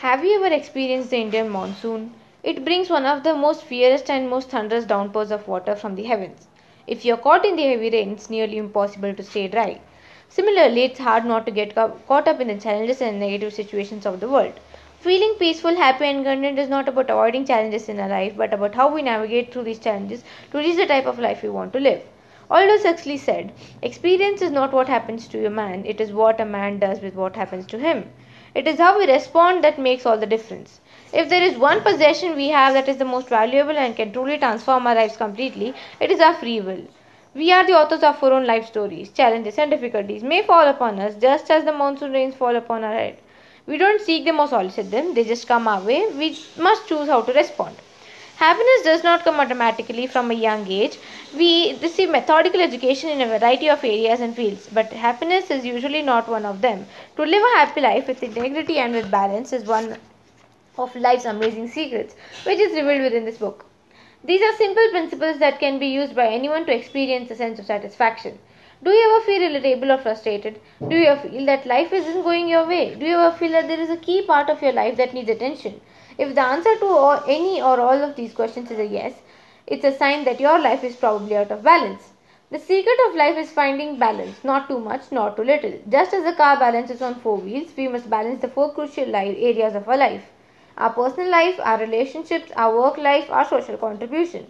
Have you ever experienced the Indian monsoon? It brings one of the most fiercest and most thunderous downpours of water from the heavens. If you're caught in the heavy rain, it's nearly impossible to stay dry. Similarly, it's hard not to get caught up in the challenges and negative situations of the world. Feeling peaceful, happy, and content is not about avoiding challenges in our life, but about how we navigate through these challenges to reach the type of life we want to live. Aldous Huxley said, Experience is not what happens to a man, it is what a man does with what happens to him. It is how we respond that makes all the difference. If there is one possession we have that is the most valuable and can truly transform our lives completely, it is our free will. We are the authors of our own life stories. Challenges and difficulties may fall upon us just as the monsoon rains fall upon our head. We don't seek them or solicit them, they just come our way. We must choose how to respond. Happiness does not come automatically from a young age. We receive methodical education in a variety of areas and fields, but happiness is usually not one of them. To live a happy life with integrity and with balance is one of life's amazing secrets, which is revealed within this book. These are simple principles that can be used by anyone to experience a sense of satisfaction. Do you ever feel irritable or frustrated? Do you ever feel that life isn't going your way? Do you ever feel that there is a key part of your life that needs attention? If the answer to any or all of these questions is a yes, it's a sign that your life is probably out of balance. The secret of life is finding balance, not too much, not too little. Just as a car balances on four wheels, we must balance the four crucial areas of our life our personal life, our relationships, our work life, our social contribution.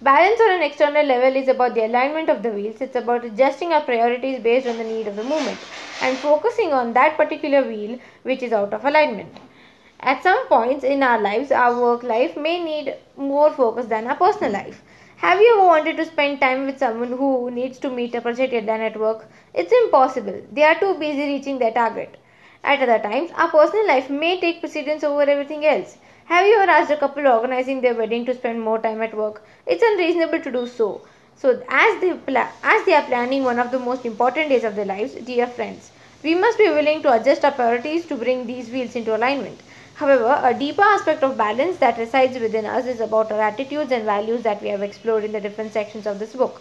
Balance on an external level is about the alignment of the wheels. It's about adjusting our priorities based on the need of the moment and focusing on that particular wheel which is out of alignment. At some points in our lives, our work life may need more focus than our personal life. Have you ever wanted to spend time with someone who needs to meet a project deadline at work? It's impossible. They are too busy reaching their target. At other times, our personal life may take precedence over everything else. Have you ever asked a couple organizing their wedding to spend more time at work? It's unreasonable to do so. So, as they, pla- as they are planning one of the most important days of their lives, dear friends, we must be willing to adjust our priorities to bring these wheels into alignment. However, a deeper aspect of balance that resides within us is about our attitudes and values that we have explored in the different sections of this book.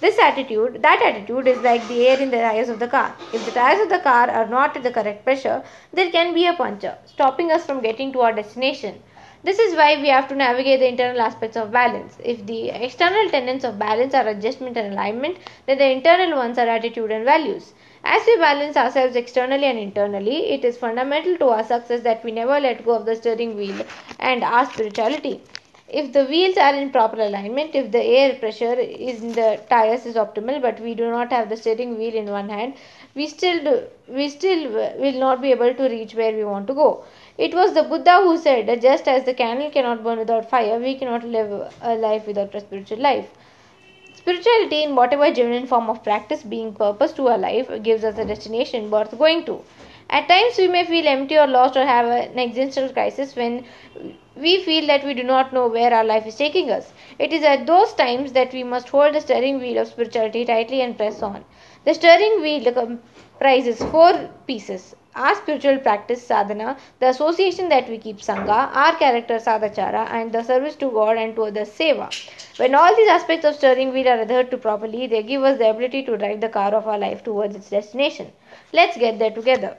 This attitude, that attitude is like the air in the tires of the car. If the tires of the car are not at the correct pressure, there can be a puncture, stopping us from getting to our destination. This is why we have to navigate the internal aspects of balance. If the external tenets of balance are adjustment and alignment, then the internal ones are attitude and values. As we balance ourselves externally and internally, it is fundamental to our success that we never let go of the steering wheel and our spirituality. If the wheels are in proper alignment, if the air pressure is in the tires is optimal, but we do not have the steering wheel in one hand, we still do, we still will not be able to reach where we want to go. It was the Buddha who said just as the candle cannot burn without fire, we cannot live a life without a spiritual life. Spirituality, in whatever genuine form of practice being purpose to our life, gives us a destination worth going to. At times, we may feel empty or lost or have an existential crisis when we feel that we do not know where our life is taking us. It is at those times that we must hold the steering wheel of spirituality tightly and press on. The steering wheel comprises four pieces our spiritual practice sadhana, the association that we keep sangha, our character sadachara, and the service to God and to others seva. When all these aspects of steering wheel are adhered to properly, they give us the ability to drive the car of our life towards its destination. Let's get there together.